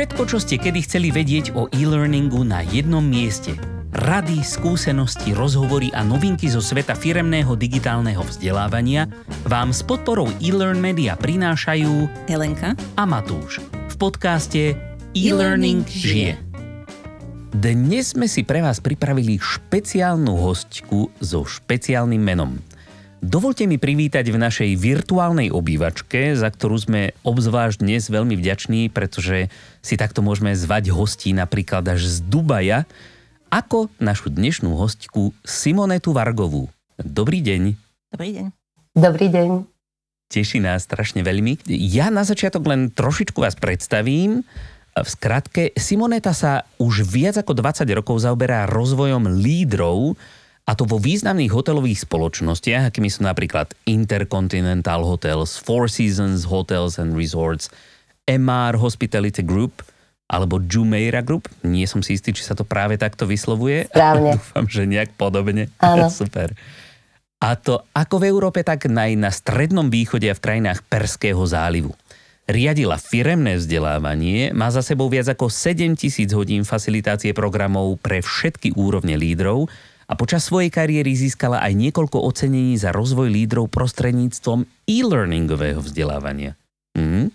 Všetko, čo ste kedy chceli vedieť o e-learningu na jednom mieste. Rady, skúsenosti, rozhovory a novinky zo sveta firemného digitálneho vzdelávania vám s podporou e-learn media prinášajú Helenka a Matúš v podcaste E-Learning žije. Dnes sme si pre vás pripravili špeciálnu hostku so špeciálnym menom – Dovolte mi privítať v našej virtuálnej obývačke, za ktorú sme obzvlášť dnes veľmi vďační, pretože si takto môžeme zvať hostí napríklad až z Dubaja, ako našu dnešnú hostku Simonetu Vargovú. Dobrý deň. Dobrý deň. Dobrý deň. Teší nás strašne veľmi. Ja na začiatok len trošičku vás predstavím. V skratke, Simoneta sa už viac ako 20 rokov zaoberá rozvojom lídrov, a to vo významných hotelových spoločnostiach, akými sú napríklad Intercontinental Hotels, Four Seasons Hotels and Resorts, MR Hospitality Group alebo Jumeirah Group. Nie som si istý, či sa to práve takto vyslovuje. Správne. Dúfam, že nejak podobne. Áno. Super. A to ako v Európe, tak aj na Strednom východe a v krajinách Perského zálivu. Riadila firemné vzdelávanie, má za sebou viac ako 7 tisíc hodín facilitácie programov pre všetky úrovne lídrov a počas svojej kariéry získala aj niekoľko ocenení za rozvoj lídrov prostredníctvom e-learningového vzdelávania. Mhm.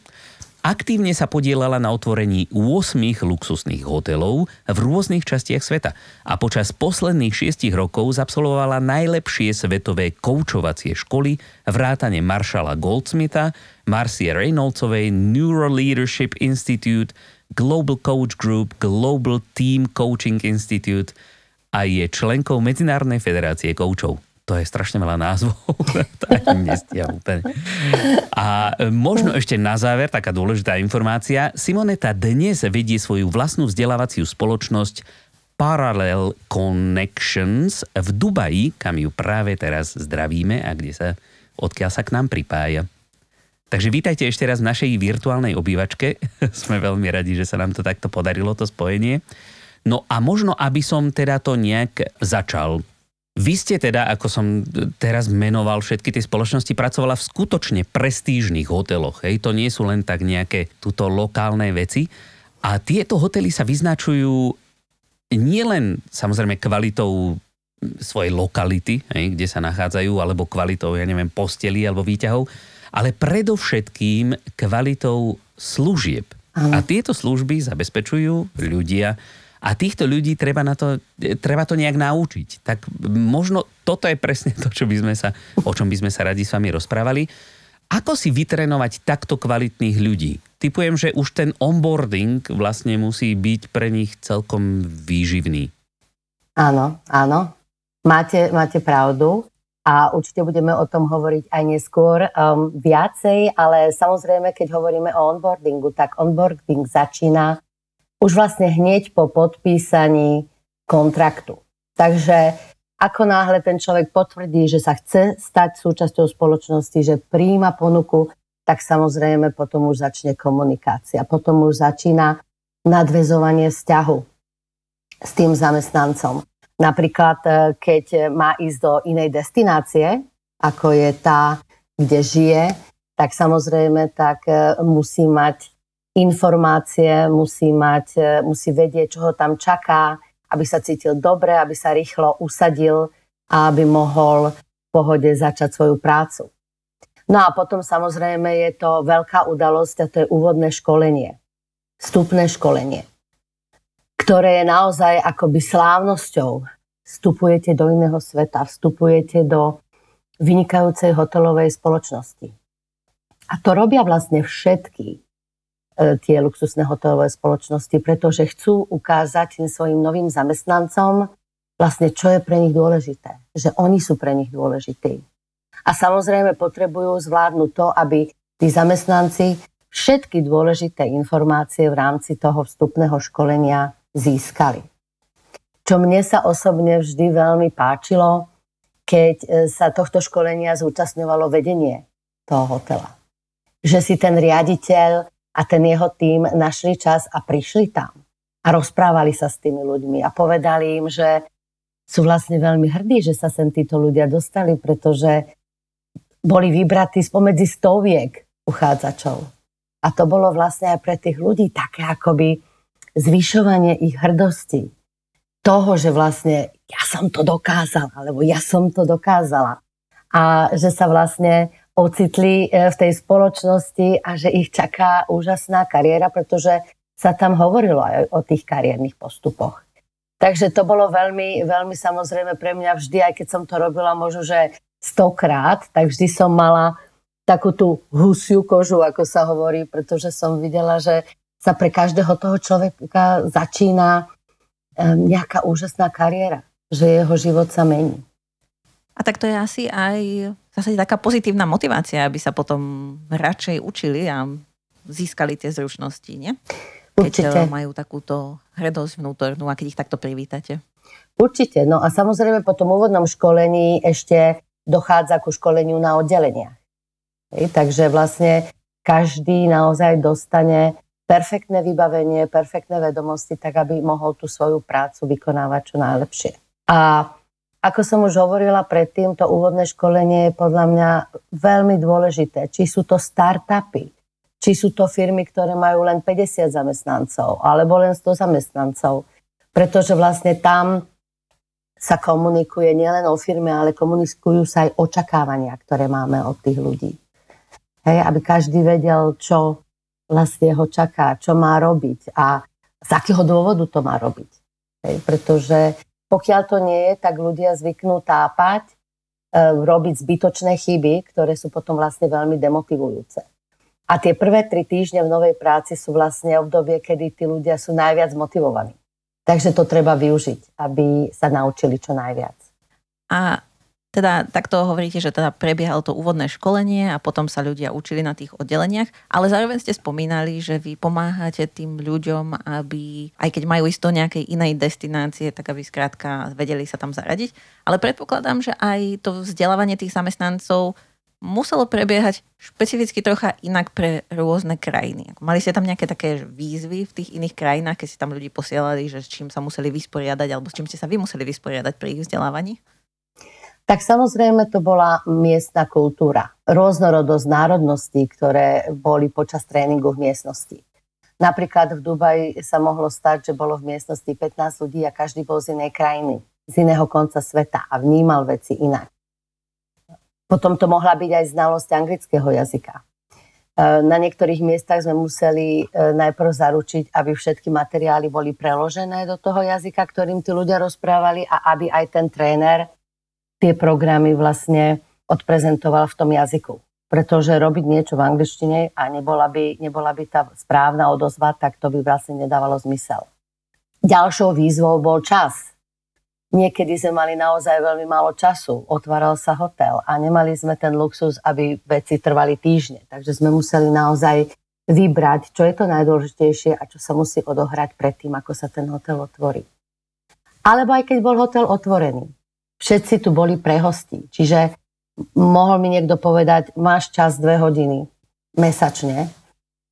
Aktívne sa podielala na otvorení 8 luxusných hotelov v rôznych častiach sveta a počas posledných 6 rokov zabsolvovala najlepšie svetové koučovacie školy vrátane Maršala Goldsmitha, Marcie Reynoldsovej Neuro Leadership Institute, Global Coach Group, Global Team Coaching Institute – a je členkou Medzinárodnej federácie koučov. To je strašne veľa názvov. A možno ešte na záver taká dôležitá informácia. Simoneta dnes vedie svoju vlastnú vzdelávaciu spoločnosť Parallel Connections v Dubaji, kam ju práve teraz zdravíme a kde sa, odkiaľ sa k nám pripája. Takže vítajte ešte raz v našej virtuálnej obývačke. Sme veľmi radi, že sa nám to takto podarilo, to spojenie. No a možno, aby som teda to nejak začal. Vy ste teda, ako som teraz menoval všetky tie spoločnosti, pracovala v skutočne prestížnych hoteloch. Hej? To nie sú len tak nejaké tuto lokálne veci. A tieto hotely sa vyznačujú nielen samozrejme kvalitou svojej lokality, hej, kde sa nachádzajú, alebo kvalitou, ja neviem, posteli alebo výťahov, ale predovšetkým kvalitou služieb. Ano. A tieto služby zabezpečujú ľudia, a týchto ľudí treba, na to, treba to nejak naučiť. Tak možno toto je presne to, čo by sme sa, o čom by sme sa radi s vami rozprávali. Ako si vytrenovať takto kvalitných ľudí? Typujem, že už ten onboarding vlastne musí byť pre nich celkom výživný. Áno, áno. Máte, máte pravdu a určite budeme o tom hovoriť aj neskôr um, viacej, ale samozrejme, keď hovoríme o onboardingu, tak onboarding začína už vlastne hneď po podpísaní kontraktu. Takže ako náhle ten človek potvrdí, že sa chce stať súčasťou spoločnosti, že príjma ponuku, tak samozrejme potom už začne komunikácia. Potom už začína nadvezovanie vzťahu s tým zamestnancom. Napríklad, e, keď má ísť do inej destinácie, ako je tá, kde žije, tak samozrejme tak e, musí mať informácie, musí, mať, e, musí vedieť, čo ho tam čaká, aby sa cítil dobre, aby sa rýchlo usadil a aby mohol v pohode začať svoju prácu. No a potom samozrejme je to veľká udalosť a to je úvodné školenie. Vstupné školenie, ktoré je naozaj akoby slávnosťou. Vstupujete do iného sveta, vstupujete do vynikajúcej hotelovej spoločnosti. A to robia vlastne všetky tie luxusné hotelové spoločnosti, pretože chcú ukázať tým svojim novým zamestnancom vlastne, čo je pre nich dôležité. Že oni sú pre nich dôležití. A samozrejme potrebujú zvládnuť to, aby tí zamestnanci všetky dôležité informácie v rámci toho vstupného školenia získali. Čo mne sa osobne vždy veľmi páčilo, keď e, sa tohto školenia zúčastňovalo vedenie toho hotela. Že si ten riaditeľ a ten jeho tým našli čas a prišli tam. A rozprávali sa s tými ľuďmi a povedali im, že sú vlastne veľmi hrdí, že sa sem títo ľudia dostali, pretože boli vybratí spomedzi stoviek uchádzačov. A to bolo vlastne aj pre tých ľudí také akoby zvyšovanie ich hrdosti. Toho, že vlastne ja som to dokázala, alebo ja som to dokázala. A že sa vlastne ocitli e, v tej spoločnosti a že ich čaká úžasná kariéra, pretože sa tam hovorilo aj o tých kariérnych postupoch. Takže to bolo veľmi, veľmi samozrejme pre mňa vždy, aj keď som to robila možno, že stokrát, tak vždy som mala takú tú husiu kožu, ako sa hovorí, pretože som videla, že sa pre každého toho človeka začína nejaká úžasná kariéra, že jeho život sa mení. A tak to je asi aj zase taká pozitívna motivácia, aby sa potom radšej učili a získali tie zručnosti, nie? Keď Určite. majú takúto hrdosť vnútornú a keď ich takto privítate. Určite. No a samozrejme po tom úvodnom školení ešte dochádza ku školeniu na oddeleniach. Hej, takže vlastne každý naozaj dostane perfektné vybavenie, perfektné vedomosti, tak aby mohol tú svoju prácu vykonávať čo najlepšie. A ako som už hovorila predtým, to úvodné školenie je podľa mňa veľmi dôležité. Či sú to startupy, či sú to firmy, ktoré majú len 50 zamestnancov alebo len 100 zamestnancov. Pretože vlastne tam sa komunikuje nielen o firme, ale komunikujú sa aj očakávania, ktoré máme od tých ľudí. Hej, aby každý vedel, čo vlastne ho čaká, čo má robiť a z akého dôvodu to má robiť. Hej, pretože pokiaľ to nie je, tak ľudia zvyknú tápať, e, robiť zbytočné chyby, ktoré sú potom vlastne veľmi demotivujúce. A tie prvé tri týždne v novej práci sú vlastne obdobie, kedy tí ľudia sú najviac motivovaní. Takže to treba využiť, aby sa naučili čo najviac. A teda takto hovoríte, že teda prebiehalo to úvodné školenie a potom sa ľudia učili na tých oddeleniach, ale zároveň ste spomínali, že vy pomáhate tým ľuďom, aby aj keď majú do nejakej inej destinácie, tak aby skrátka vedeli sa tam zaradiť. Ale predpokladám, že aj to vzdelávanie tých zamestnancov muselo prebiehať špecificky trocha inak pre rôzne krajiny. Mali ste tam nejaké také výzvy v tých iných krajinách, keď ste tam ľudí posielali, že s čím sa museli vysporiadať, alebo s čím ste sa vy museli vysporiadať pri ich vzdelávaní? Tak samozrejme to bola miestna kultúra. Rôznorodosť národností, ktoré boli počas tréningu v miestnosti. Napríklad v Dubaji sa mohlo stať, že bolo v miestnosti 15 ľudí a každý bol z inej krajiny, z iného konca sveta a vnímal veci inak. Potom to mohla byť aj znalosť anglického jazyka. E, na niektorých miestach sme museli e, najprv zaručiť, aby všetky materiály boli preložené do toho jazyka, ktorým tí ľudia rozprávali a aby aj ten tréner tie programy vlastne odprezentoval v tom jazyku. Pretože robiť niečo v angličtine a nebola by, nebola by tá správna odozva, tak to by vlastne nedávalo zmysel. Ďalšou výzvou bol čas Niekedy sme mali naozaj veľmi málo času. Otváral sa hotel a nemali sme ten luxus, aby veci trvali týždne. Takže sme museli naozaj vybrať, čo je to najdôležitejšie a čo sa musí odohrať predtým, ako sa ten hotel otvorí. Alebo aj keď bol hotel otvorený. Všetci tu boli pre hostí. Čiže mohol mi niekto povedať, máš čas dve hodiny mesačne,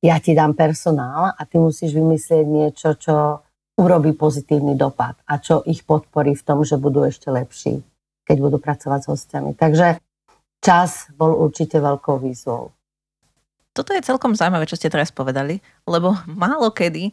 ja ti dám personál a ty musíš vymyslieť niečo, čo urobí pozitívny dopad a čo ich podporí v tom, že budú ešte lepší, keď budú pracovať s hostiami. Takže čas bol určite veľkou výzvou. Toto je celkom zaujímavé, čo ste teraz povedali, lebo málo kedy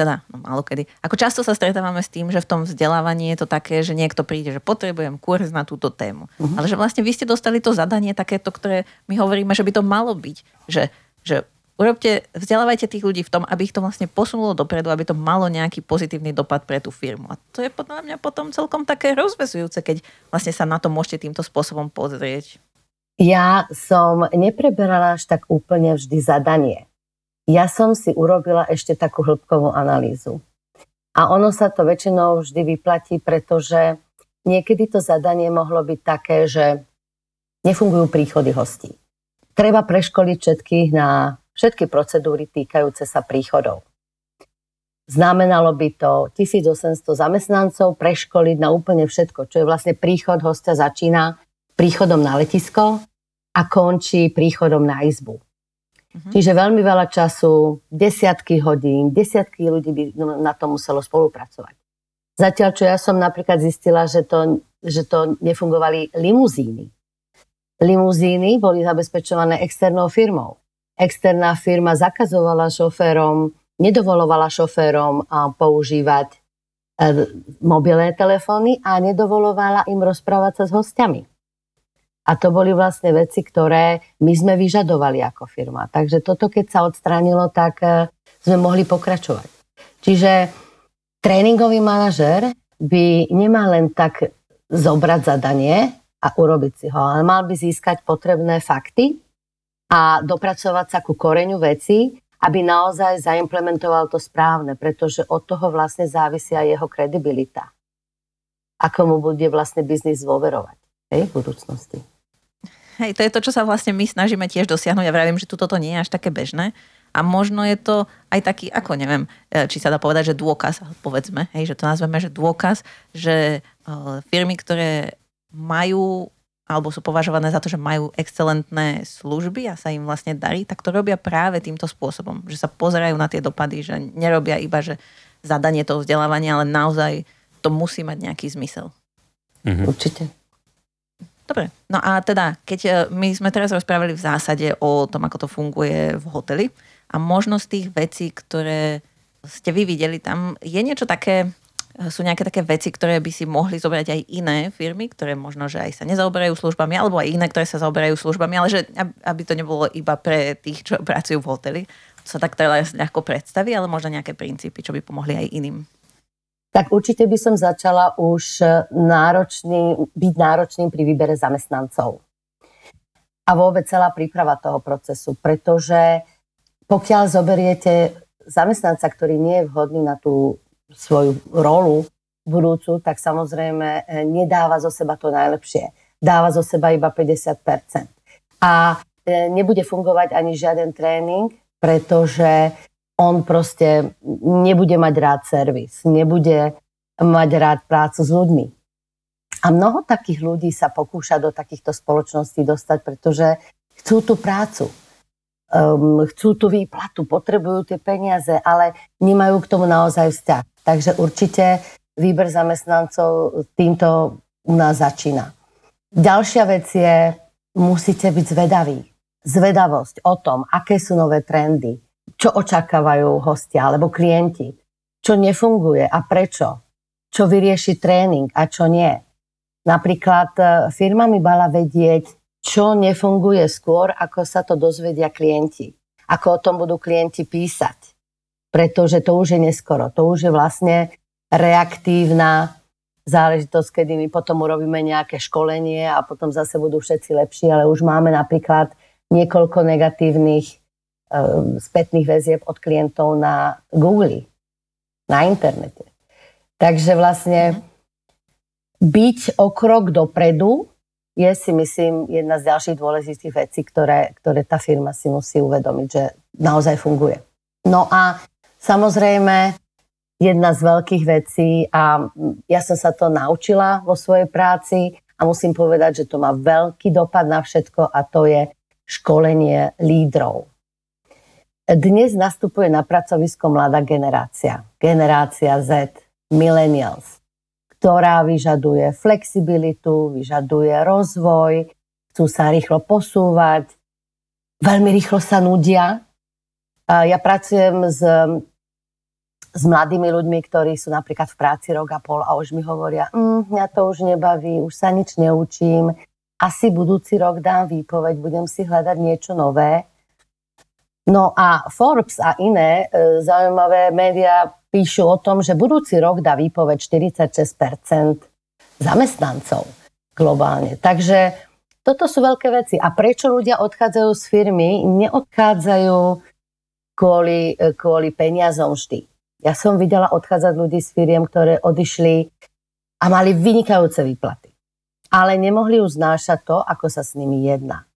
teda, no málo kedy. Ako často sa stretávame s tým, že v tom vzdelávaní je to také, že niekto príde, že potrebujem kurz na túto tému. Uh-huh. Ale že vlastne vy ste dostali to zadanie takéto, ktoré my hovoríme, že by to malo byť. Že, že urobte, vzdelávajte tých ľudí v tom, aby ich to vlastne posunulo dopredu, aby to malo nejaký pozitívny dopad pre tú firmu. A to je podľa mňa potom celkom také rozvezujúce, keď vlastne sa na to môžete týmto spôsobom pozrieť. Ja som nepreberala až tak úplne vždy zadanie. Ja som si urobila ešte takú hĺbkovú analýzu. A ono sa to väčšinou vždy vyplatí, pretože niekedy to zadanie mohlo byť také, že nefungujú príchody hostí. Treba preškoliť všetkých na všetky procedúry týkajúce sa príchodov. Znamenalo by to 1800 zamestnancov preškoliť na úplne všetko, čo je vlastne príchod hostia začína príchodom na letisko a končí príchodom na izbu. Uh-huh. Čiže veľmi veľa času, desiatky hodín, desiatky ľudí by na to muselo spolupracovať. Zatiaľ, čo ja som napríklad zistila, že to, že to nefungovali limuzíny. Limuzíny boli zabezpečované externou firmou externá firma zakazovala šoférom, nedovolovala šoférom používať e, mobilné telefóny a nedovolovala im rozprávať sa s hostiami. A to boli vlastne veci, ktoré my sme vyžadovali ako firma. Takže toto, keď sa odstránilo, tak e, sme mohli pokračovať. Čiže tréningový manažer by nemal len tak zobrať zadanie a urobiť si ho, ale mal by získať potrebné fakty a dopracovať sa ku koreňu veci, aby naozaj zaimplementoval to správne, pretože od toho vlastne závisia jeho kredibilita. Ako mu bude vlastne biznis dôverovať v budúcnosti. Hej, to je to, čo sa vlastne my snažíme tiež dosiahnuť. Ja vravím, že tu toto nie je až také bežné. A možno je to aj taký, ako neviem, e, či sa dá povedať, že dôkaz, povedzme, hej, že to nazveme, že dôkaz, že e, firmy, ktoré majú alebo sú považované za to, že majú excelentné služby a sa im vlastne darí, tak to robia práve týmto spôsobom, že sa pozerajú na tie dopady, že nerobia iba, že zadanie toho vzdelávania, ale naozaj to musí mať nejaký zmysel. Mhm. Určite. Dobre, no a teda, keď e, my sme teraz rozprávali v zásade o tom, ako to funguje v hoteli a možno z tých vecí, ktoré ste vy videli tam, je niečo také, sú nejaké také veci, ktoré by si mohli zobrať aj iné firmy, ktoré možno, že aj sa nezaoberajú službami, alebo aj iné, ktoré sa zaoberajú službami, ale že aby to nebolo iba pre tých, čo pracujú v hoteli. To sa tak teda ľahko predstaví, ale možno nejaké princípy, čo by pomohli aj iným. Tak určite by som začala už náročný, byť náročným pri výbere zamestnancov. A vôbec celá príprava toho procesu, pretože pokiaľ zoberiete zamestnanca, ktorý nie je vhodný na tú svoju rolu budúcu, tak samozrejme e, nedáva zo seba to najlepšie. Dáva zo seba iba 50%. A e, nebude fungovať ani žiaden tréning, pretože on proste nebude mať rád servis, nebude mať rád prácu s ľuďmi. A mnoho takých ľudí sa pokúša do takýchto spoločností dostať, pretože chcú tú prácu um, chcú tú výplatu, potrebujú tie peniaze, ale nemajú k tomu naozaj vzťah. Takže určite výber zamestnancov týmto u nás začína. Ďalšia vec je, musíte byť zvedaví. Zvedavosť o tom, aké sú nové trendy, čo očakávajú hostia alebo klienti, čo nefunguje a prečo, čo vyrieši tréning a čo nie. Napríklad e, firma mi mala vedieť, čo nefunguje skôr, ako sa to dozvedia klienti. Ako o tom budú klienti písať. Pretože to už je neskoro. To už je vlastne reaktívna záležitosť, kedy my potom urobíme nejaké školenie a potom zase budú všetci lepší, ale už máme napríklad niekoľko negatívnych spätných väzieb od klientov na Google, na internete. Takže vlastne mhm. byť o krok dopredu je si myslím jedna z ďalších dôležitých vecí, ktoré, ktoré tá firma si musí uvedomiť, že naozaj funguje. No a samozrejme jedna z veľkých vecí a ja som sa to naučila vo svojej práci a musím povedať, že to má veľký dopad na všetko a to je školenie lídrov. Dnes nastupuje na pracovisko mladá generácia. Generácia Z, millennials ktorá vyžaduje flexibilitu, vyžaduje rozvoj, chcú sa rýchlo posúvať, veľmi rýchlo sa nudia. Ja pracujem s, s mladými ľuďmi, ktorí sú napríklad v práci rok a pol a už mi hovoria, mm, mňa to už nebaví, už sa nič neučím, asi budúci rok dám výpoveď, budem si hľadať niečo nové. No a Forbes a iné e, zaujímavé médiá píšu o tom, že budúci rok dá výpoveď 46% zamestnancov globálne. Takže toto sú veľké veci. A prečo ľudia odchádzajú z firmy? Neodchádzajú kvôli, kvôli peniazom vždy. Ja som videla odchádzať ľudí z firiem, ktoré odišli a mali vynikajúce výplaty. Ale nemohli už znášať to, ako sa s nimi jedná.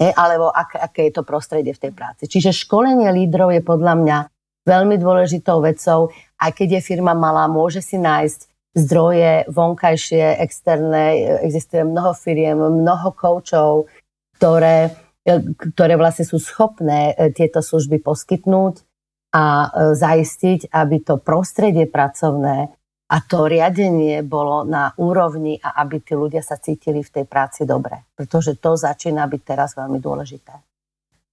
E, alebo ak, aké je to prostredie v tej práci. Čiže školenie lídrov je podľa mňa veľmi dôležitou vecou. Aj keď je firma malá, môže si nájsť zdroje vonkajšie, externé. Existuje mnoho firiem, mnoho koučov, ktoré, ktoré vlastne sú schopné e, tieto služby poskytnúť a e, zaistiť, aby to prostredie pracovné a to riadenie bolo na úrovni a aby tí ľudia sa cítili v tej práci dobre. Pretože to začína byť teraz veľmi dôležité.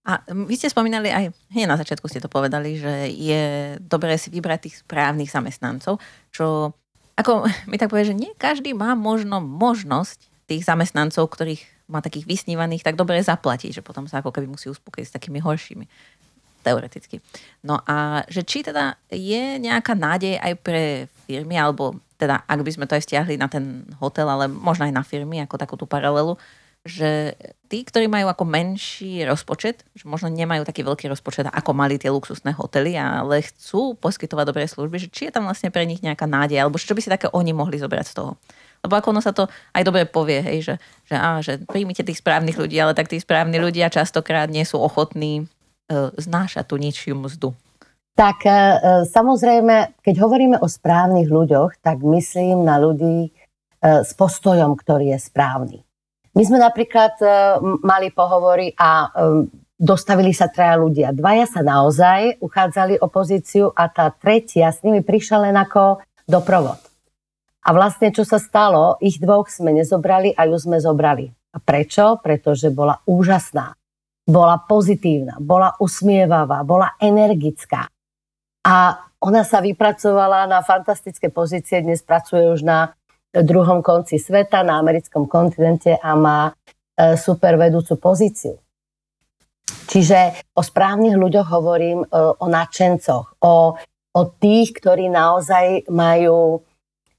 A vy ste spomínali aj, hneď na začiatku ste to povedali, že je dobré si vybrať tých správnych zamestnancov, čo ako mi tak povie, že nie každý má možno možnosť tých zamestnancov, ktorých má takých vysnívaných, tak dobre zaplatiť, že potom sa ako keby musí uspokojiť s takými horšími. Teoreticky. No a že či teda je nejaká nádej aj pre firmy, alebo teda ak by sme to aj stiahli na ten hotel, ale možno aj na firmy, ako takú tú paralelu, že tí, ktorí majú ako menší rozpočet, že možno nemajú taký veľký rozpočet, ako mali tie luxusné hotely, ale chcú poskytovať dobré služby, že či je tam vlastne pre nich nejaká nádej, alebo čo by si také oni mohli zobrať z toho. Lebo ako ono sa to aj dobre povie, hej, že, že, á, že príjmite tých správnych ľudí, ale tak tí správni ľudia častokrát nie sú ochotní e, znášať tú nižšiu mzdu. Tak e, e, samozrejme, keď hovoríme o správnych ľuďoch, tak myslím na ľudí s postojom, ktorý je správny. My sme napríklad mali pohovory a dostavili sa traja ľudia. Dvaja sa naozaj uchádzali o pozíciu a tá tretia s nimi prišla len ako doprovod. A vlastne čo sa stalo, ich dvoch sme nezobrali a ju sme zobrali. A prečo? Pretože bola úžasná. Bola pozitívna, bola usmievavá, bola energická. A ona sa vypracovala na fantastické pozície, dnes pracuje už na druhom konci sveta, na americkom kontinente a má e, super vedúcu pozíciu. Čiže o správnych ľuďoch hovorím e, o nadšencoch, o, o tých, ktorí naozaj majú,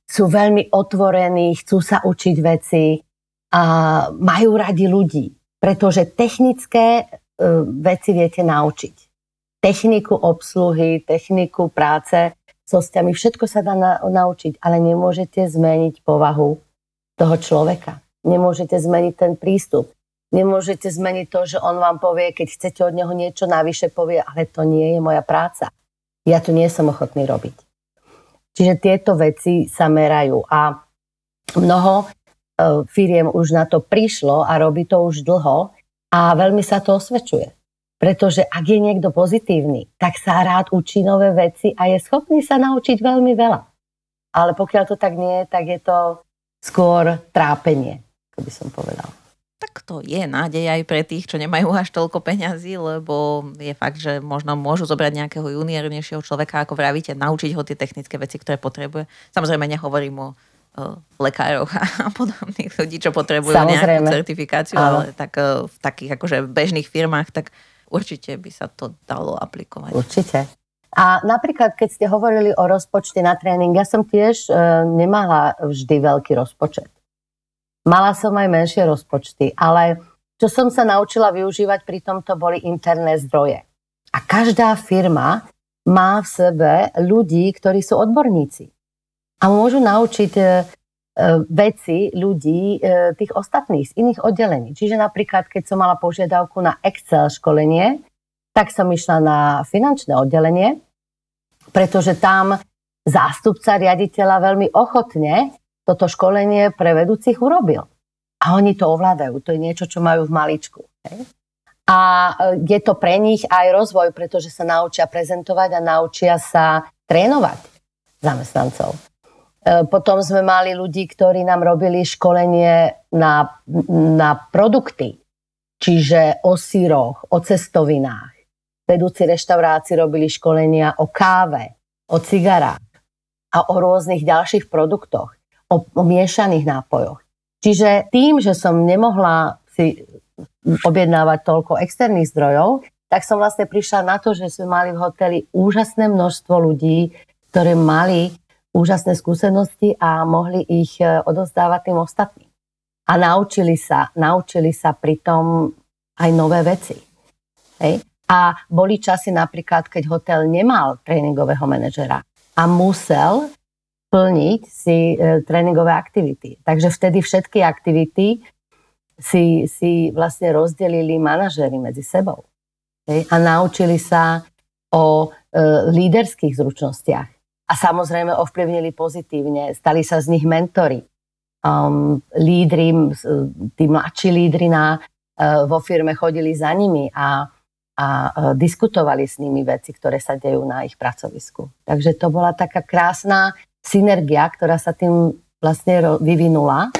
sú veľmi otvorení, chcú sa učiť veci a majú radi ľudí. Pretože technické e, veci viete naučiť. Techniku obsluhy, techniku práce s hostiami. Všetko sa dá na, naučiť, ale nemôžete zmeniť povahu toho človeka. Nemôžete zmeniť ten prístup. Nemôžete zmeniť to, že on vám povie, keď chcete od neho niečo navyše, povie, ale to nie je moja práca. Ja to nie som ochotný robiť. Čiže tieto veci sa merajú a mnoho firiem už na to prišlo a robí to už dlho a veľmi sa to osvedčuje. Pretože ak je niekto pozitívny, tak sa rád učí nové veci a je schopný sa naučiť veľmi veľa. Ale pokiaľ to tak nie je, tak je to skôr trápenie, ako by som povedal. Tak to je nádej aj pre tých, čo nemajú až toľko peňazí, lebo je fakt, že možno môžu zobrať nejakého juniornejšieho človeka, ako vravíte, naučiť ho tie technické veci, ktoré potrebuje. Samozrejme nehovorím o lekároch a podobných ľudí, čo potrebujú Samozrejme. nejakú certifikáciu, ale tak v takých akože bežných firmách, tak určite by sa to dalo aplikovať. Určite. A napríklad, keď ste hovorili o rozpočte na tréning, ja som tiež e, nemala vždy veľký rozpočet. Mala som aj menšie rozpočty, ale čo som sa naučila využívať pri tomto boli interné zdroje. A každá firma má v sebe ľudí, ktorí sú odborníci. A môžu naučiť e, E, veci ľudí e, tých ostatných z iných oddelení. Čiže napríklad, keď som mala požiadavku na Excel školenie, tak som išla na finančné oddelenie, pretože tam zástupca riaditeľa veľmi ochotne toto školenie pre vedúcich urobil. A oni to ovládajú. To je niečo, čo majú v maličku. A je to pre nich aj rozvoj, pretože sa naučia prezentovať a naučia sa trénovať zamestnancov. E, potom sme mali ľudí, ktorí nám robili školenie na, na produkty, čiže o síroch, o cestovinách. Vedúci reštauráci robili školenia o káve, o cigarách a o rôznych ďalších produktoch, o, o miešaných nápojoch. Čiže tým, že som nemohla si objednávať toľko externých zdrojov, tak som vlastne prišla na to, že sme mali v hoteli úžasné množstvo ľudí, ktoré mali úžasné skúsenosti a mohli ich e, odozdávať tým ostatným. A naučili sa, naučili sa pritom aj nové veci. Hej? A boli časy napríklad, keď hotel nemal tréningového manažera a musel plniť si e, tréningové aktivity. Takže vtedy všetky aktivity si, si vlastne rozdelili manažery medzi sebou. Hej? A naučili sa o e, líderských zručnostiach a samozrejme ovplyvnili pozitívne. Stali sa z nich mentory. Um, lídry, tí mladší lídry na, uh, vo firme chodili za nimi a, a uh, diskutovali s nimi veci, ktoré sa dejú na ich pracovisku. Takže to bola taká krásna synergia, ktorá sa tým vlastne vyvinula.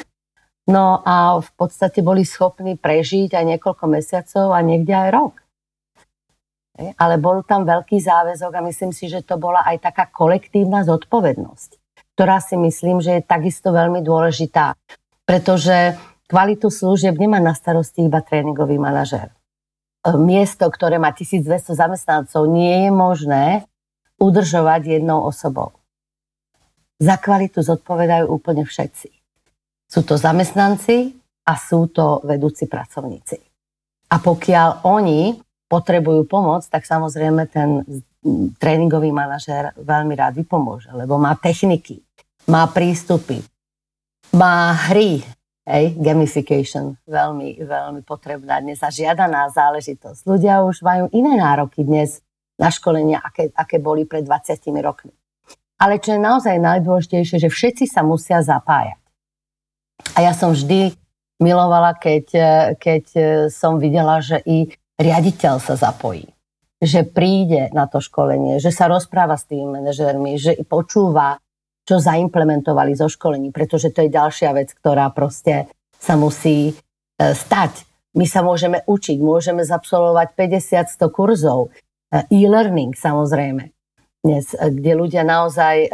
No a v podstate boli schopní prežiť aj niekoľko mesiacov a niekde aj rok. Ale bol tam veľký záväzok a myslím si, že to bola aj taká kolektívna zodpovednosť, ktorá si myslím, že je takisto veľmi dôležitá, pretože kvalitu služieb nemá na starosti iba tréningový manažer. E, miesto, ktoré má 1200 zamestnancov, nie je možné udržovať jednou osobou. Za kvalitu zodpovedajú úplne všetci. Sú to zamestnanci a sú to vedúci pracovníci. A pokiaľ oni potrebujú pomoc, tak samozrejme ten tréningový manažér veľmi rád vypomôže, lebo má techniky, má prístupy, má hry, hej, gamification, veľmi, veľmi potrebná dnes a žiadaná záležitosť. Ľudia už majú iné nároky dnes na školenia, aké, aké boli pred 20 rokmi. Ale čo je naozaj najdôležitejšie, že všetci sa musia zapájať. A ja som vždy milovala, keď, keď som videla, že i riaditeľ sa zapojí, že príde na to školenie, že sa rozpráva s tými manažermi, že počúva, čo zaimplementovali zo školení, pretože to je ďalšia vec, ktorá proste sa musí e, stať. My sa môžeme učiť, môžeme zabsolvovať 50-100 kurzov, e, e-learning samozrejme, dnes, e, kde ľudia naozaj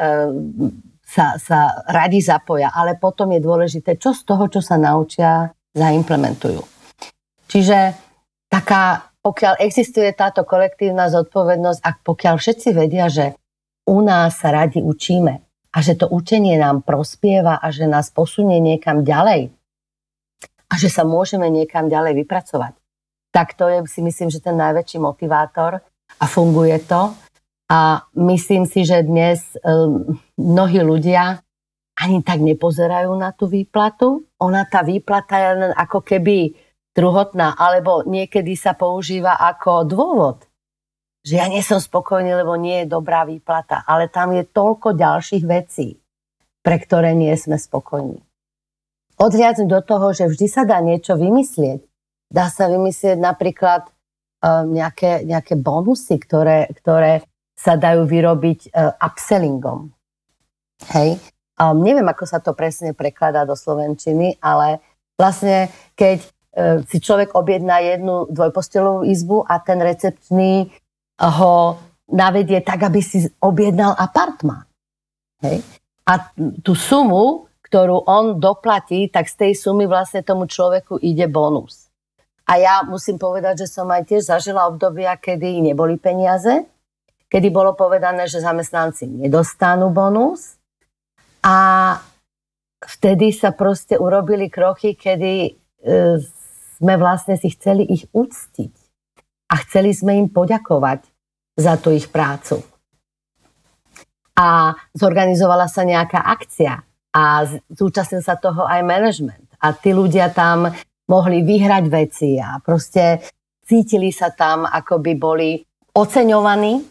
sa, sa radi zapoja, ale potom je dôležité, čo z toho, čo sa naučia, zaimplementujú. Čiže taká, pokiaľ existuje táto kolektívna zodpovednosť a pokiaľ všetci vedia, že u nás sa radi učíme a že to učenie nám prospieva a že nás posunie niekam ďalej a že sa môžeme niekam ďalej vypracovať, tak to je si myslím, že ten najväčší motivátor a funguje to. A myslím si, že dnes um, mnohí ľudia ani tak nepozerajú na tú výplatu. Ona, tá výplata je len ako keby druhotná, alebo niekedy sa používa ako dôvod, že ja nie som spokojný, lebo nie je dobrá výplata. Ale tam je toľko ďalších vecí, pre ktoré nie sme spokojní. Odhliadnúť do toho, že vždy sa dá niečo vymyslieť. Dá sa vymyslieť napríklad uh, nejaké, nejaké bonusy, ktoré, ktoré sa dajú vyrobiť uh, upsellingom. Hej? Um, neviem, ako sa to presne prekladá do Slovenčiny, ale vlastne keď si človek objedná jednu dvojpostelovú izbu a ten recepčný ho navedie tak, aby si objednal apartmán. Hej? A tú sumu, ktorú on doplatí, tak z tej sumy vlastne tomu človeku ide bonus. A ja musím povedať, že som aj tiež zažila obdobia, kedy neboli peniaze, kedy bolo povedané, že zamestnanci nedostanú bonus a vtedy sa proste urobili kroky, kedy e, sme vlastne si chceli ich uctiť a chceli sme im poďakovať za tú ich prácu. A zorganizovala sa nejaká akcia a zúčastnil sa toho aj management. A tí ľudia tam mohli vyhrať veci a proste cítili sa tam, ako by boli oceňovaní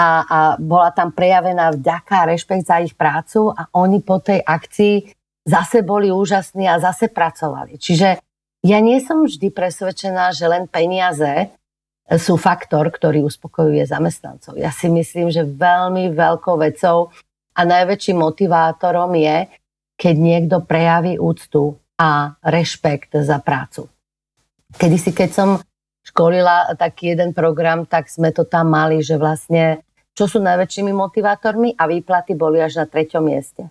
a, a bola tam prejavená vďaka a rešpekt za ich prácu a oni po tej akcii zase boli úžasní a zase pracovali. Čiže ja nie som vždy presvedčená, že len peniaze sú faktor, ktorý uspokojuje zamestnancov. Ja si myslím, že veľmi veľkou vecou a najväčším motivátorom je, keď niekto prejaví úctu a rešpekt za prácu. Kedy si, keď som školila taký jeden program, tak sme to tam mali, že vlastne čo sú najväčšími motivátormi a výplaty boli až na treťom mieste.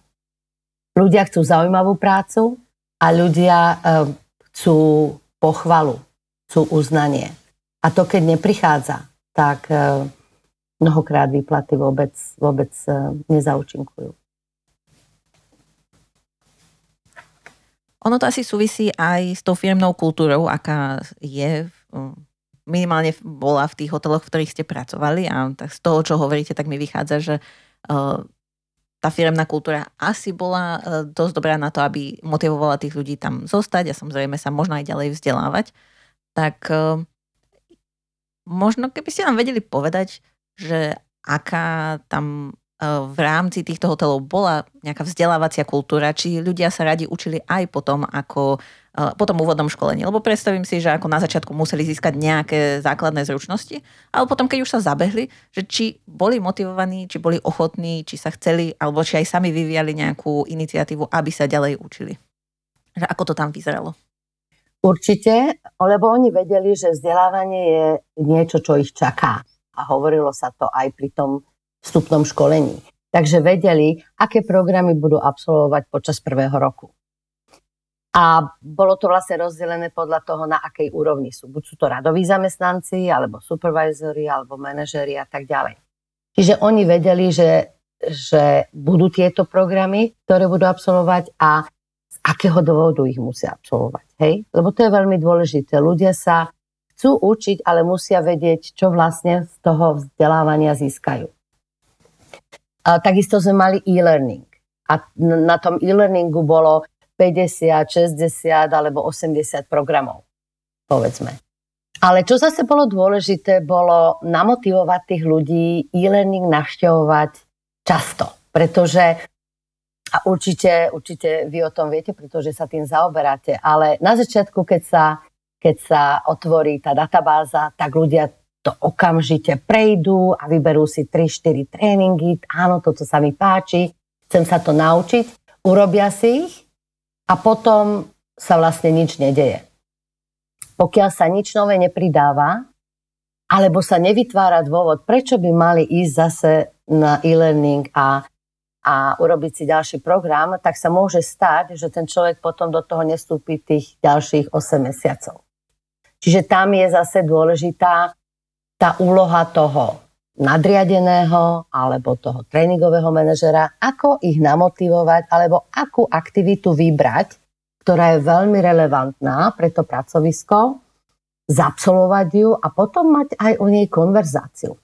Ľudia chcú zaujímavú prácu a ľudia eh, chcú pochvalu, chcú uznanie. A to, keď neprichádza, tak e, mnohokrát výplaty vôbec, vôbec e, nezaučinkujú. Ono to asi súvisí aj s tou firmnou kultúrou, aká je minimálne bola v tých hoteloch, v ktorých ste pracovali a tak z toho, čo hovoríte, tak mi vychádza, že e, tá firemná kultúra asi bola e, dosť dobrá na to, aby motivovala tých ľudí tam zostať a samozrejme sa možno aj ďalej vzdelávať. Tak e, možno keby ste nám vedeli povedať, že aká tam v rámci týchto hotelov bola nejaká vzdelávacia kultúra, či ľudia sa radi učili aj potom, ako po tom úvodnom školení. Lebo predstavím si, že ako na začiatku museli získať nejaké základné zručnosti, ale potom, keď už sa zabehli, že či boli motivovaní, či boli ochotní, či sa chceli, alebo či aj sami vyvíjali nejakú iniciatívu, aby sa ďalej učili. Že ako to tam vyzeralo? Určite, lebo oni vedeli, že vzdelávanie je niečo, čo ich čaká. a hovorilo sa to aj pri tom vstupnom školení. Takže vedeli, aké programy budú absolvovať počas prvého roku. A bolo to vlastne rozdelené podľa toho, na akej úrovni sú. Buď sú to radoví zamestnanci, alebo supervisory, alebo manažeri a tak ďalej. Čiže oni vedeli, že, že budú tieto programy, ktoré budú absolvovať a z akého dôvodu ich musia absolvovať. Hej? Lebo to je veľmi dôležité. Ľudia sa chcú učiť, ale musia vedieť, čo vlastne z toho vzdelávania získajú. Takisto sme mali e-learning. A na tom e-learningu bolo 50, 60 alebo 80 programov, povedzme. Ale čo zase bolo dôležité, bolo namotivovať tých ľudí e-learning navštevovať často. Pretože, a určite, určite vy o tom viete, pretože sa tým zaoberáte, ale na začiatku, keď sa, keď sa otvorí tá databáza, tak ľudia to okamžite prejdú a vyberú si 3-4 tréningy. Áno, toto sa mi páči, chcem sa to naučiť. Urobia si ich a potom sa vlastne nič nedeje. Pokiaľ sa nič nové nepridáva, alebo sa nevytvára dôvod, prečo by mali ísť zase na e-learning a, a urobiť si ďalší program, tak sa môže stať, že ten človek potom do toho nestúpi tých ďalších 8 mesiacov. Čiže tam je zase dôležitá tá úloha toho nadriadeného alebo toho tréningového manažera, ako ich namotivovať alebo akú aktivitu vybrať, ktorá je veľmi relevantná pre to pracovisko, zabsolovať ju a potom mať aj o nej konverzáciu.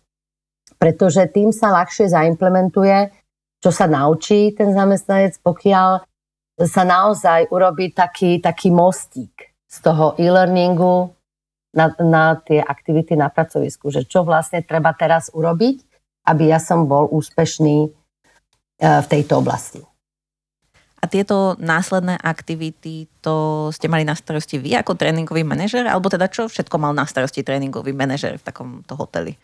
Pretože tým sa ľahšie zaimplementuje, čo sa naučí ten zamestnanec, pokiaľ sa naozaj urobí taký, taký mostík z toho e-learningu na, na tie aktivity na pracovisku, že čo vlastne treba teraz urobiť, aby ja som bol úspešný e, v tejto oblasti. A tieto následné aktivity, to ste mali na starosti vy ako tréningový manažer? Alebo teda čo všetko mal na starosti tréningový manažer v takomto hoteli?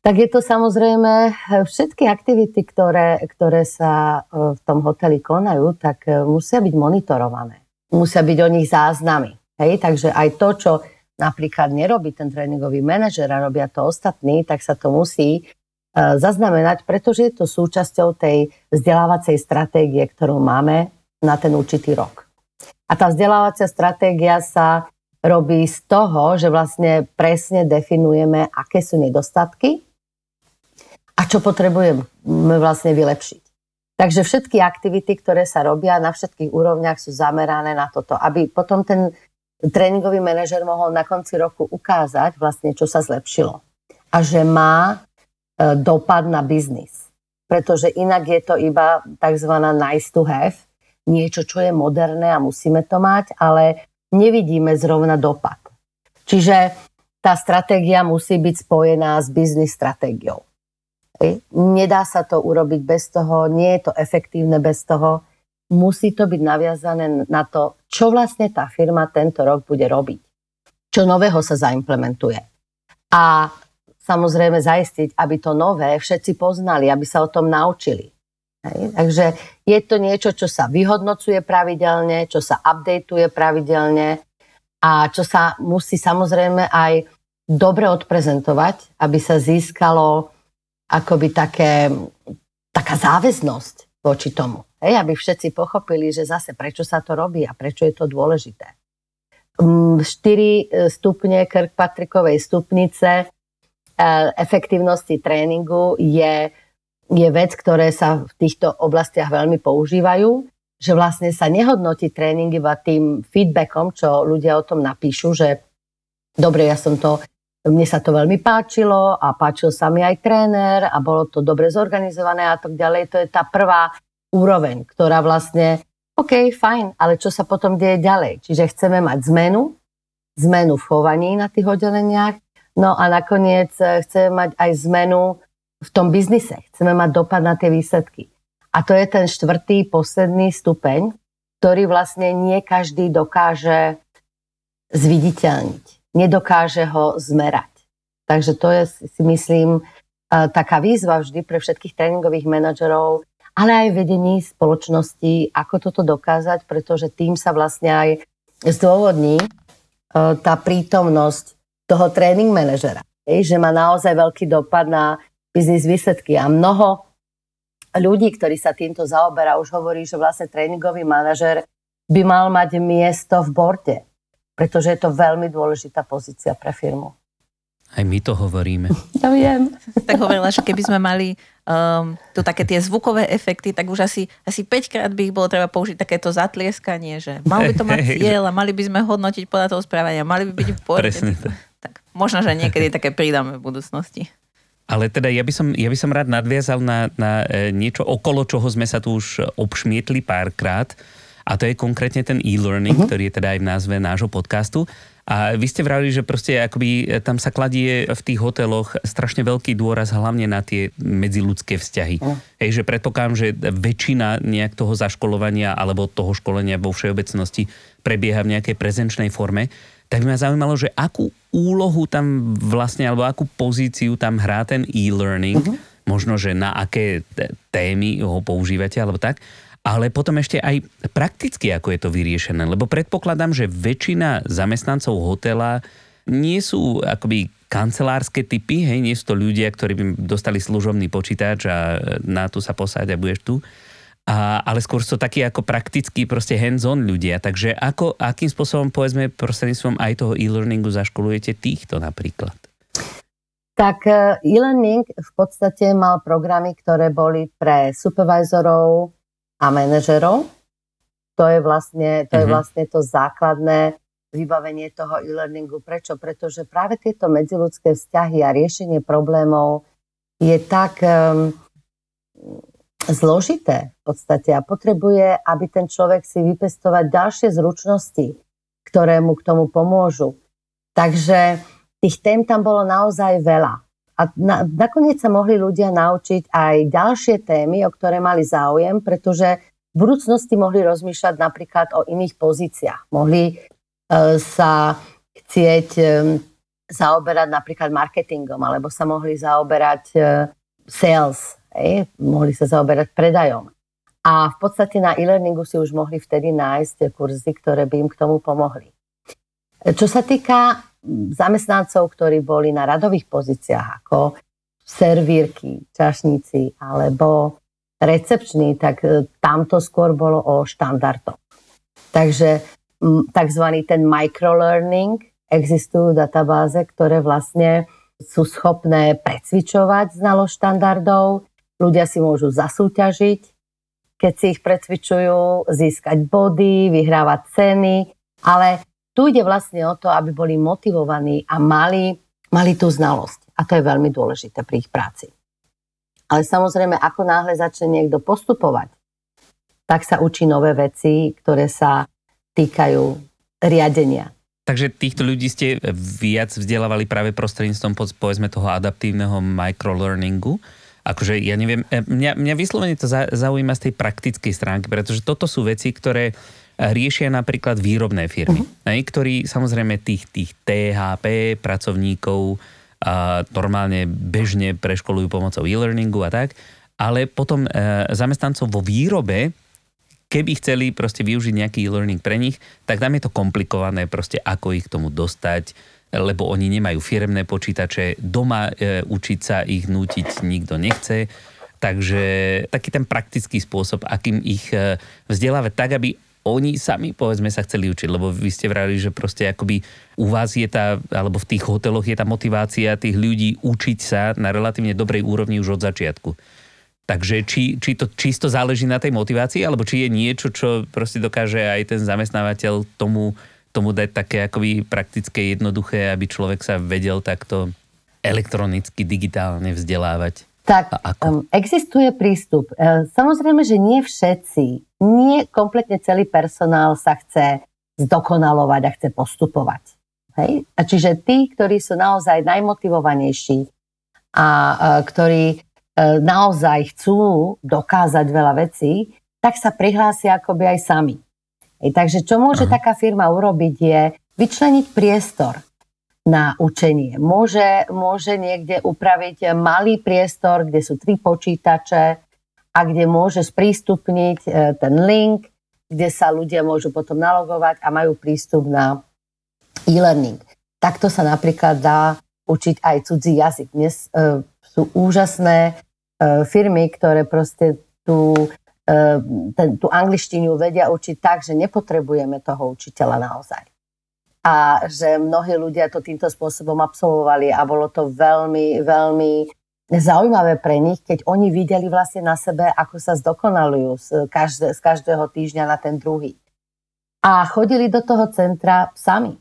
Tak je to samozrejme e, všetky aktivity, ktoré, ktoré sa e, v tom hoteli konajú, tak musia byť monitorované. Musia byť o nich záznamy. Hej? Takže aj to, čo napríklad nerobí ten tréningový manažer a robia to ostatní, tak sa to musí e, zaznamenať, pretože je to súčasťou tej vzdelávacej stratégie, ktorú máme na ten určitý rok. A tá vzdelávacia stratégia sa robí z toho, že vlastne presne definujeme, aké sú nedostatky a čo potrebujeme vlastne vylepšiť. Takže všetky aktivity, ktoré sa robia na všetkých úrovniach sú zamerané na toto, aby potom ten tréningový manažer mohol na konci roku ukázať vlastne, čo sa zlepšilo. A že má e, dopad na biznis. Pretože inak je to iba tzv. nice to have, niečo, čo je moderné a musíme to mať, ale nevidíme zrovna dopad. Čiže tá stratégia musí byť spojená s biznis stratégiou. Nedá sa to urobiť bez toho, nie je to efektívne bez toho musí to byť naviazané na to, čo vlastne tá firma tento rok bude robiť. Čo nového sa zaimplementuje. A samozrejme zaistiť, aby to nové všetci poznali, aby sa o tom naučili. Hej. Takže je to niečo, čo sa vyhodnocuje pravidelne, čo sa updateuje pravidelne a čo sa musí samozrejme aj dobre odprezentovať, aby sa získalo akoby také, taká záväznosť voči tomu. Hej, aby všetci pochopili, že zase prečo sa to robí a prečo je to dôležité. 4 mm, e, stupne Kirkpatrickovej stupnice e, efektívnosti tréningu je, je vec, ktoré sa v týchto oblastiach veľmi používajú, že vlastne sa nehodnotí tréning iba tým feedbackom, čo ľudia o tom napíšu, že dobre, ja som to, mne sa to veľmi páčilo a páčil sa mi aj tréner a bolo to dobre zorganizované a tak ďalej. To je tá prvá úroveň, ktorá vlastne, OK, fajn, ale čo sa potom deje ďalej? Čiže chceme mať zmenu, zmenu v chovaní na tých oddeleniach, no a nakoniec eh, chceme mať aj zmenu v tom biznise. Chceme mať dopad na tie výsledky. A to je ten štvrtý, posledný stupeň, ktorý vlastne nie každý dokáže zviditeľniť. Nedokáže ho zmerať. Takže to je, si myslím, eh, taká výzva vždy pre všetkých tréningových manažerov, ale aj vedení spoločnosti, ako toto dokázať, pretože tým sa vlastne aj zdôvodní e, tá prítomnosť toho tréning manažera. že má naozaj veľký dopad na biznis výsledky. A mnoho ľudí, ktorí sa týmto zaoberá, už hovorí, že vlastne tréningový manažer by mal mať miesto v borte, pretože je to veľmi dôležitá pozícia pre firmu. Aj my to hovoríme. Ja viem. Tak hovorila, že keby sme mali um, tu také tie zvukové efekty, tak už asi, asi 5 krát by ich bolo treba použiť takéto zatlieskanie, že mal by to mať cieľ a mali by sme hodnotiť podľa toho správania, mali by byť v. Presne to. Tak možno, že niekedy také pridáme v budúcnosti. Ale teda ja by som, ja by som rád nadviazal na, na e, niečo, okolo čoho sme sa tu už obšmietli párkrát. A to je konkrétne ten e-learning, uh-huh. ktorý je teda aj v názve nášho podcastu. A vy ste vravili, že proste akoby e, tam sa kladie v tých hoteloch strašne veľký dôraz hlavne na tie medziludské vzťahy. Uh. Hej, že predpokladám, že väčšina nejak toho zaškolovania alebo toho školenia vo všeobecnosti prebieha v nejakej prezenčnej forme. Tak by ma zaujímalo, že akú úlohu tam vlastne, alebo akú pozíciu tam hrá ten e-learning, uh-huh. možno, že na aké témy ho používate, alebo tak ale potom ešte aj prakticky, ako je to vyriešené. Lebo predpokladám, že väčšina zamestnancov hotela nie sú akoby kancelárske typy, hej, nie sú to ľudia, ktorí by dostali služobný počítač a na tu sa posáť a budeš tu. A, ale skôr sú takí ako praktickí proste hands-on ľudia. Takže ako, akým spôsobom, povedzme, prostredníctvom aj toho e-learningu zaškolujete týchto napríklad? Tak e, e-learning v podstate mal programy, ktoré boli pre supervisorov, a manažerov. To je vlastne to, je mhm. vlastne to základné vybavenie toho e-learningu. Prečo? Pretože práve tieto medziludské vzťahy a riešenie problémov je tak um, zložité v podstate a potrebuje, aby ten človek si vypestovať ďalšie zručnosti, ktoré mu k tomu pomôžu. Takže tých tém tam bolo naozaj veľa. A na, nakoniec sa mohli ľudia naučiť aj ďalšie témy, o ktoré mali záujem, pretože v budúcnosti mohli rozmýšľať napríklad o iných pozíciách. Mohli e, sa chcieť e, zaoberať napríklad marketingom, alebo sa mohli zaoberať e, sales, e, mohli sa zaoberať predajom. A v podstate na e-learningu si už mohli vtedy nájsť kurzy, ktoré by im k tomu pomohli. Čo sa týka zamestnancov, ktorí boli na radových pozíciách ako servírky, čašníci alebo recepční, tak e, tamto skôr bolo o štandardoch. Takže tzv. ten microlearning, existujú databáze, ktoré vlastne sú schopné precvičovať znalosť štandardov, ľudia si môžu zasúťažiť, keď si ich precvičujú, získať body, vyhrávať ceny, ale tu ide vlastne o to, aby boli motivovaní a mali, mali tú znalosť. A to je veľmi dôležité pri ich práci. Ale samozrejme, ako náhle začne niekto postupovať, tak sa učí nové veci, ktoré sa týkajú riadenia. Takže týchto ľudí ste viac vzdelávali práve prostredníctvom povedzme toho adaptívneho microlearningu. Akože ja neviem, e, mňa, mňa vyslovene to zaujíma z tej praktickej stránky, pretože toto sú veci, ktoré riešia napríklad výrobné firmy, uh-huh. ktorí samozrejme tých, tých THP pracovníkov a normálne bežne preškolujú pomocou e-learningu a tak, ale potom e, zamestnancov vo výrobe, keby chceli proste využiť nejaký e-learning pre nich, tak tam je to komplikované proste, ako ich k tomu dostať, lebo oni nemajú firemné počítače, doma e, učiť sa ich nútiť nikto nechce. Takže taký ten praktický spôsob, akým ich e, vzdelávať tak, aby oni sami, povedzme, sa chceli učiť, lebo vy ste vrali, že proste akoby u vás je tá, alebo v tých hoteloch je tá motivácia tých ľudí učiť sa na relatívne dobrej úrovni už od začiatku. Takže či, či to čisto záleží na tej motivácii, alebo či je niečo, čo proste dokáže aj ten zamestnávateľ tomu, tomu dať také akoby praktické, jednoduché, aby človek sa vedel takto elektronicky, digitálne vzdelávať. Tak, um, existuje prístup. E, samozrejme, že nie všetci, nie kompletne celý personál sa chce zdokonalovať a chce postupovať. Hej? A čiže tí, ktorí sú naozaj najmotivovanejší a a ktorí e, naozaj chcú dokázať veľa vecí, tak sa prihlásia akoby aj sami. Hej, takže čo môže Aha. taká firma urobiť je vyčleniť priestor na učenie. Môže, môže niekde upraviť malý priestor, kde sú tri počítače a kde môže sprístupniť e, ten link, kde sa ľudia môžu potom nalogovať a majú prístup na e-learning. Takto sa napríklad dá učiť aj cudzí jazyk. Dnes uh, sú úžasné uh, firmy, ktoré proste tú, uh, ten, tú angličtinu vedia učiť tak, že nepotrebujeme toho učiteľa naozaj. A že mnohí ľudia to týmto spôsobom absolvovali a bolo to veľmi, veľmi zaujímavé pre nich, keď oni videli vlastne na sebe, ako sa zdokonalujú z, každé, z každého týždňa na ten druhý. A chodili do toho centra sami.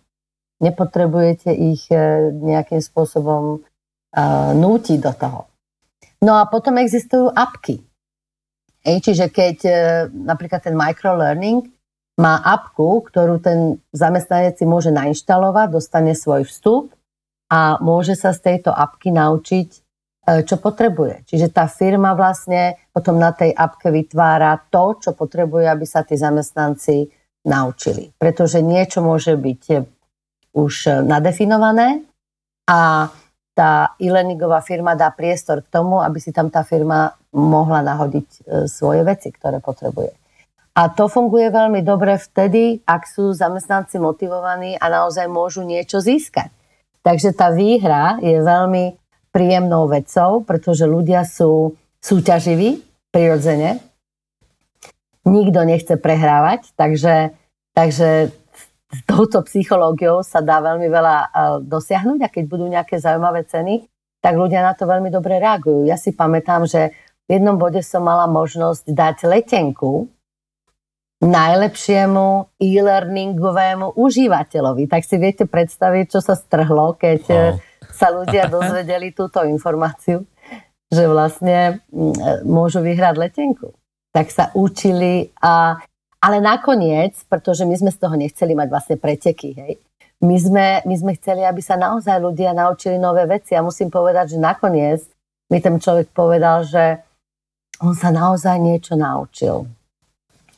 Nepotrebujete ich e, nejakým spôsobom uh, nútiť do toho. No a potom existujú apky. Ej, čiže keď uh, napríklad ten microlearning má apku, ktorú ten zamestnanec si môže nainštalovať, dostane svoj vstup a môže sa z tejto apky naučiť čo potrebuje. Čiže tá firma vlastne potom na tej apke vytvára to, čo potrebuje, aby sa tí zamestnanci naučili. Pretože niečo môže byť už nadefinované a tá e-learningová firma dá priestor k tomu, aby si tam tá firma mohla nahodiť e, svoje veci, ktoré potrebuje. A to funguje veľmi dobre vtedy, ak sú zamestnanci motivovaní a naozaj môžu niečo získať. Takže tá výhra je veľmi príjemnou vecou, pretože ľudia sú súťaživí, prirodzene. Nikto nechce prehrávať, takže, takže s touto psychológiou sa dá veľmi veľa dosiahnuť a keď budú nejaké zaujímavé ceny, tak ľudia na to veľmi dobre reagujú. Ja si pamätám, že v jednom bode som mala možnosť dať letenku najlepšiemu e-learningovému užívateľovi. Tak si viete predstaviť, čo sa strhlo, keď wow sa ľudia dozvedeli túto informáciu, že vlastne mm, môžu vyhrať letenku. Tak sa učili a ale nakoniec, pretože my sme z toho nechceli mať vlastne preteky, hej, my sme, my sme chceli, aby sa naozaj ľudia naučili nové veci a musím povedať, že nakoniec mi ten človek povedal, že on sa naozaj niečo naučil.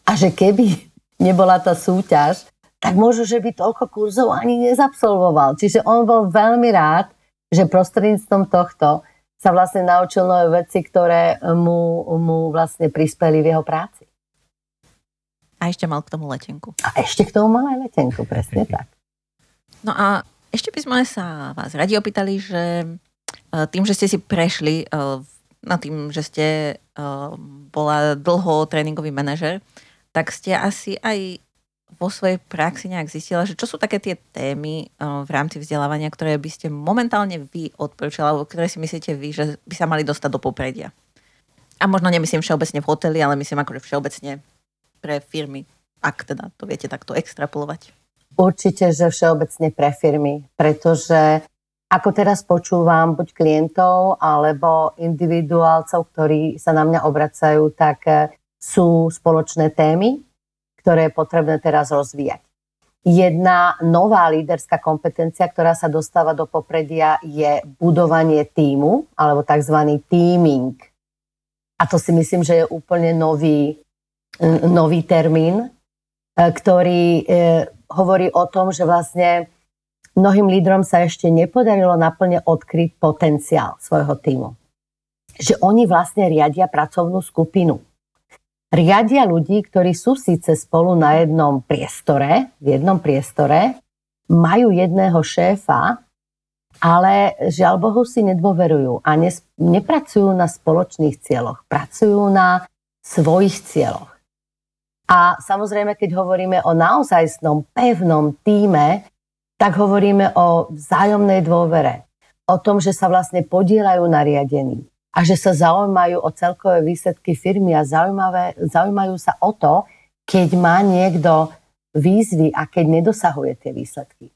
A že keby nebola tá súťaž, tak možno, že by toľko kurzov ani nezabsolvoval. Čiže on bol veľmi rád, že prostredníctvom tohto sa vlastne naučil nové veci, ktoré mu, mu vlastne prispeli v jeho práci. A ešte mal k tomu letenku. A ešte k tomu mal aj letenku, presne tak. No a ešte by sme sa vás radi opýtali, že e, tým, že ste si prešli e, na tým, že ste e, bola dlho tréningový manažer, tak ste asi aj vo svojej praxi nejak zistila, že čo sú také tie témy uh, v rámci vzdelávania, ktoré by ste momentálne vy odporúčali, alebo ktoré si myslíte vy, že by sa mali dostať do popredia? A možno nemyslím všeobecne v hoteli, ale myslím akože všeobecne pre firmy, ak teda to viete takto extrapolovať. Určite, že všeobecne pre firmy, pretože ako teraz počúvam buď klientov alebo individuálcov, ktorí sa na mňa obracajú, tak eh, sú spoločné témy, ktoré je potrebné teraz rozvíjať. Jedna nová líderská kompetencia, ktorá sa dostáva do popredia, je budovanie týmu, alebo tzv. teaming. A to si myslím, že je úplne nový, nový termín, e, ktorý e, hovorí o tom, že vlastne mnohým lídrom sa ešte nepodarilo naplne odkryť potenciál svojho týmu. Že oni vlastne riadia pracovnú skupinu riadia ľudí, ktorí sú síce spolu na jednom priestore, v jednom priestore, majú jedného šéfa, ale žiaľ Bohu si nedôverujú a ne, nepracujú na spoločných cieľoch, pracujú na svojich cieľoch. A samozrejme, keď hovoríme o naozajstnom pevnom týme, tak hovoríme o vzájomnej dôvere, o tom, že sa vlastne podielajú na riadení, a že sa zaujímajú o celkové výsledky firmy a zaujímajú sa o to, keď má niekto výzvy a keď nedosahuje tie výsledky.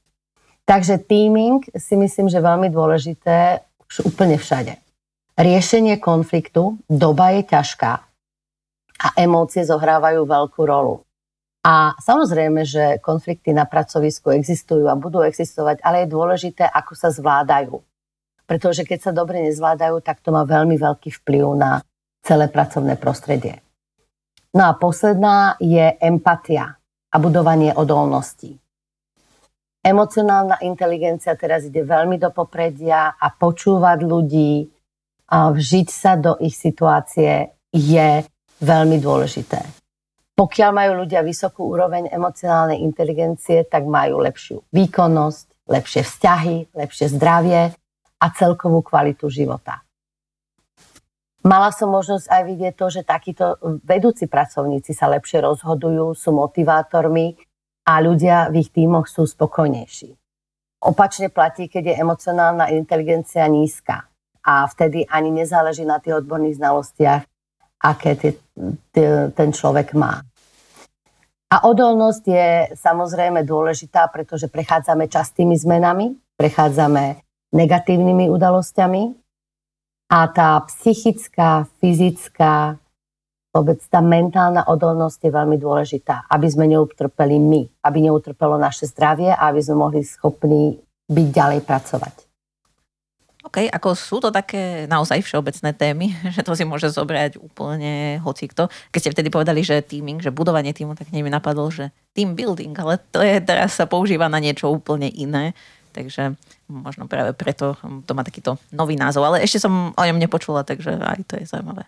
Takže teaming si myslím, že veľmi dôležité už úplne všade. Riešenie konfliktu, doba je ťažká a emócie zohrávajú veľkú rolu. A samozrejme, že konflikty na pracovisku existujú a budú existovať, ale je dôležité, ako sa zvládajú pretože keď sa dobre nezvládajú, tak to má veľmi veľký vplyv na celé pracovné prostredie. No a posledná je empatia a budovanie odolností. Emocionálna inteligencia teraz ide veľmi do popredia a počúvať ľudí a vžiť sa do ich situácie je veľmi dôležité. Pokiaľ majú ľudia vysokú úroveň emocionálnej inteligencie, tak majú lepšiu výkonnosť, lepšie vzťahy, lepšie zdravie a celkovú kvalitu života. Mala som možnosť aj vidieť to, že takíto vedúci pracovníci sa lepšie rozhodujú, sú motivátormi a ľudia v ich tímoch sú spokojnejší. Opačne platí, keď je emocionálna inteligencia nízka a vtedy ani nezáleží na tých odborných znalostiach, aké tie, tie, ten človek má. A odolnosť je samozrejme dôležitá, pretože prechádzame častými zmenami, prechádzame negatívnymi udalosťami a tá psychická, fyzická, vôbec tá mentálna odolnosť je veľmi dôležitá, aby sme neutrpeli my, aby neutrpelo naše zdravie a aby sme mohli schopní byť ďalej pracovať. OK, ako sú to také naozaj všeobecné témy, že to si môže zobrať úplne hocikto. Keď ste vtedy povedali, že teaming, že budovanie týmu, tak mi napadlo, že team building, ale to je teraz sa používa na niečo úplne iné. Takže možno práve preto to má takýto nový názov. Ale ešte som o ňom nepočula, takže aj to je zaujímavé.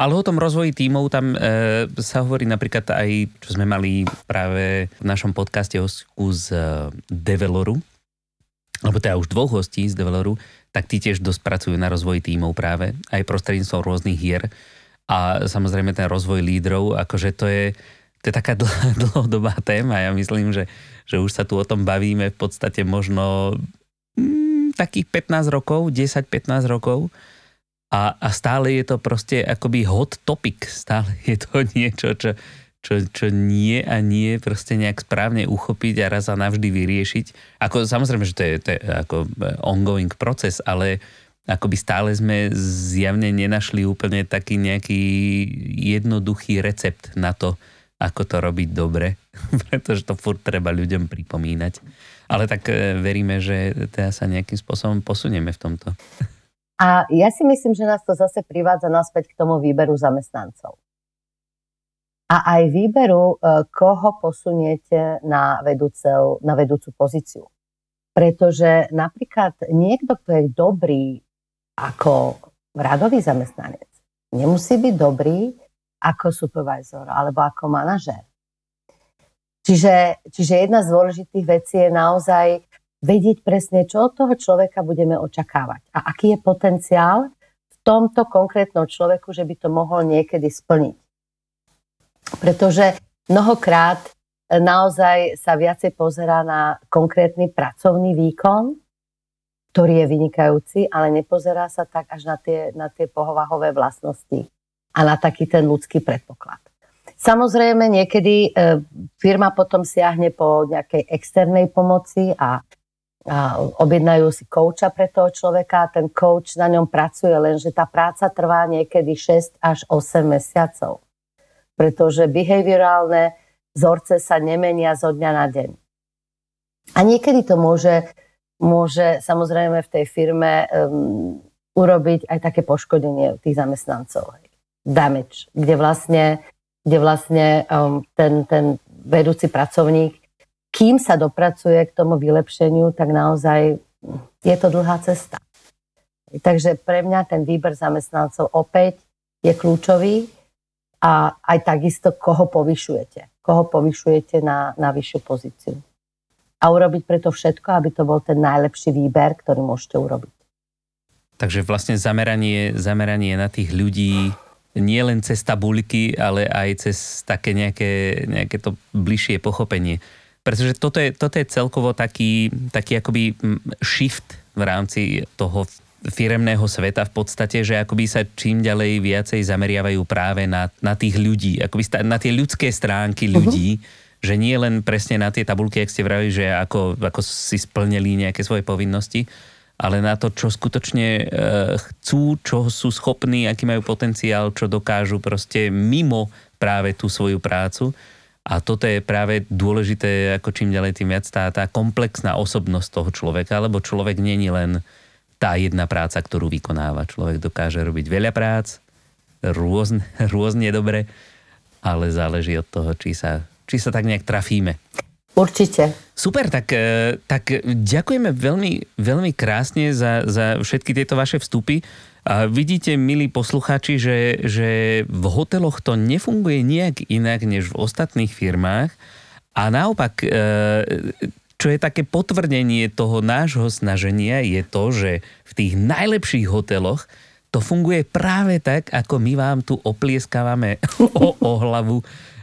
Ale o tom rozvoji tímov tam e, sa hovorí napríklad aj, čo sme mali práve v našom podcaste hostku z e, Develoru, alebo teda už dvoch hostí z Develoru, tak tí tiež dosť pracujú na rozvoji tímov práve, aj prostredníctvom rôznych hier. A samozrejme ten rozvoj lídrov, akože to je, to je taká dlhodobá téma. Ja myslím, že že už sa tu o tom bavíme v podstate možno mm, takých 15 rokov, 10-15 rokov a, a stále je to proste akoby hot topic, stále je to niečo, čo, čo, čo nie a nie proste nejak správne uchopiť a raz a navždy vyriešiť. Ako, samozrejme, že to je, to je ako ongoing proces, ale akoby stále sme zjavne nenašli úplne taký nejaký jednoduchý recept na to, ako to robiť dobre, pretože to furt treba ľuďom pripomínať. Ale tak e, veríme, že teda sa nejakým spôsobom posunieme v tomto. A ja si myslím, že nás to zase privádza naspäť k tomu výberu zamestnancov. A aj výberu, e, koho posuniete na, vedúcel, na vedúcu pozíciu. Pretože napríklad niekto, kto je dobrý ako radový zamestnanec, nemusí byť dobrý ako supervisor alebo ako manažer. Čiže, čiže jedna z dôležitých vecí je naozaj vedieť presne, čo od toho človeka budeme očakávať a aký je potenciál v tomto konkrétnom človeku, že by to mohol niekedy splniť. Pretože mnohokrát naozaj sa viacej pozerá na konkrétny pracovný výkon, ktorý je vynikajúci, ale nepozerá sa tak až na tie, na tie pohovahové vlastnosti a na taký ten ľudský predpoklad. Samozrejme, niekedy e, firma potom siahne po nejakej externej pomoci a, a objednajú si kouča pre toho človeka a ten coach na ňom pracuje, lenže tá práca trvá niekedy 6 až 8 mesiacov. Pretože behaviorálne vzorce sa nemenia zo dňa na deň. A niekedy to môže, môže samozrejme v tej firme um, urobiť aj také poškodenie tých zamestnancov. Hej damage, kde vlastne, kde vlastne um, ten, ten vedúci pracovník, kým sa dopracuje k tomu vylepšeniu, tak naozaj je to dlhá cesta. Takže pre mňa ten výber zamestnancov opäť je kľúčový a aj takisto, koho povyšujete. Koho povyšujete na, na vyššiu pozíciu. A urobiť preto všetko, aby to bol ten najlepší výber, ktorý môžete urobiť. Takže vlastne zameranie, zameranie na tých ľudí, nie len cez tabuľky, ale aj cez také nejaké, nejaké to bližšie pochopenie. Pretože toto je, toto je celkovo taký, taký akoby shift v rámci toho firemného sveta v podstate, že akoby sa čím ďalej viacej zameriavajú práve na, na tých ľudí, akoby na tie ľudské stránky mhm. ľudí, uh-huh. že nie len presne na tie tabulky, ak ste vravili, že ako, ako si splnili nejaké svoje povinnosti, ale na to, čo skutočne e, chcú, čo sú schopní, aký majú potenciál, čo dokážu proste mimo práve tú svoju prácu. A toto je práve dôležité, ako čím ďalej tým viac, tá, tá komplexná osobnosť toho človeka, lebo človek není len tá jedna práca, ktorú vykonáva. Človek dokáže robiť veľa prác, rôzne, rôzne dobre, ale záleží od toho, či sa, či sa tak nejak trafíme. Určite. Super, tak, e, tak ďakujeme veľmi, veľmi krásne za, za všetky tieto vaše vstupy. A vidíte, milí poslucháči, že, že v hoteloch to nefunguje nejak inak než v ostatných firmách. A naopak, e, čo je také potvrdenie toho nášho snaženia, je to, že v tých najlepších hoteloch to funguje práve tak, ako my vám tu oplieskávame o, o hlavu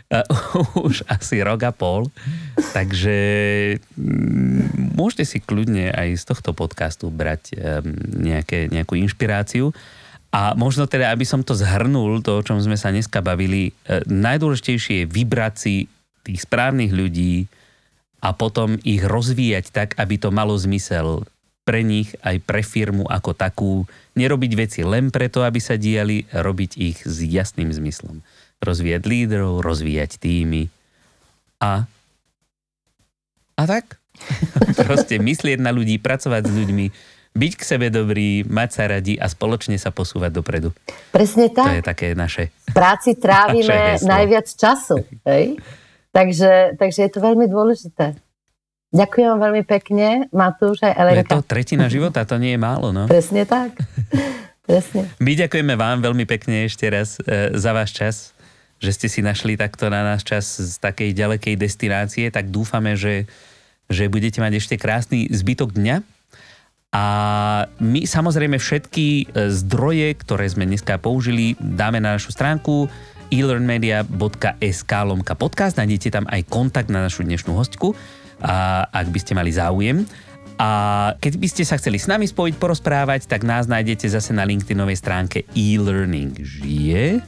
už asi rok a pol. Takže mm, môžete si kľudne aj z tohto podcastu brať nejaké, nejakú inšpiráciu. A možno teda, aby som to zhrnul, to, o čom sme sa dneska bavili, uh, najdôležitejšie je vybrať si tých správnych ľudí, a potom ich rozvíjať tak, aby to malo zmysel pre nich aj pre firmu ako takú. Nerobiť veci len preto, aby sa diali, robiť ich s jasným zmyslom. Rozvíjať lídrov, rozvíjať týmy a a tak. Proste myslieť na ľudí, pracovať s ľuďmi, byť k sebe dobrý, mať sa radi a spoločne sa posúvať dopredu. Presne tak. To je také naše. V práci trávime najviac času. Hej? Takže, takže je to veľmi dôležité. Ďakujem vám veľmi pekne, Matúš aj Elenka. Je to tretina života, to nie je málo, no. Presne tak. Presne. My ďakujeme vám veľmi pekne ešte raz e, za váš čas, že ste si našli takto na náš čas z takej ďalekej destinácie, tak dúfame, že, že budete mať ešte krásny zbytok dňa. A my samozrejme všetky e, zdroje, ktoré sme dneska použili, dáme na našu stránku elearnmedia.sk lomka podcast. Nájdete tam aj kontakt na našu dnešnú hostku, a, ak by ste mali záujem. A keď by ste sa chceli s nami spojiť, porozprávať, tak nás nájdete zase na LinkedInovej stránke e-learning žije.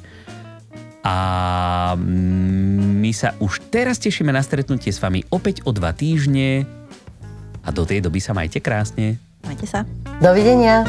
A my sa už teraz tešíme na stretnutie s vami opäť o dva týždne. A do tej doby sa majte krásne. Majte sa. Dovidenia.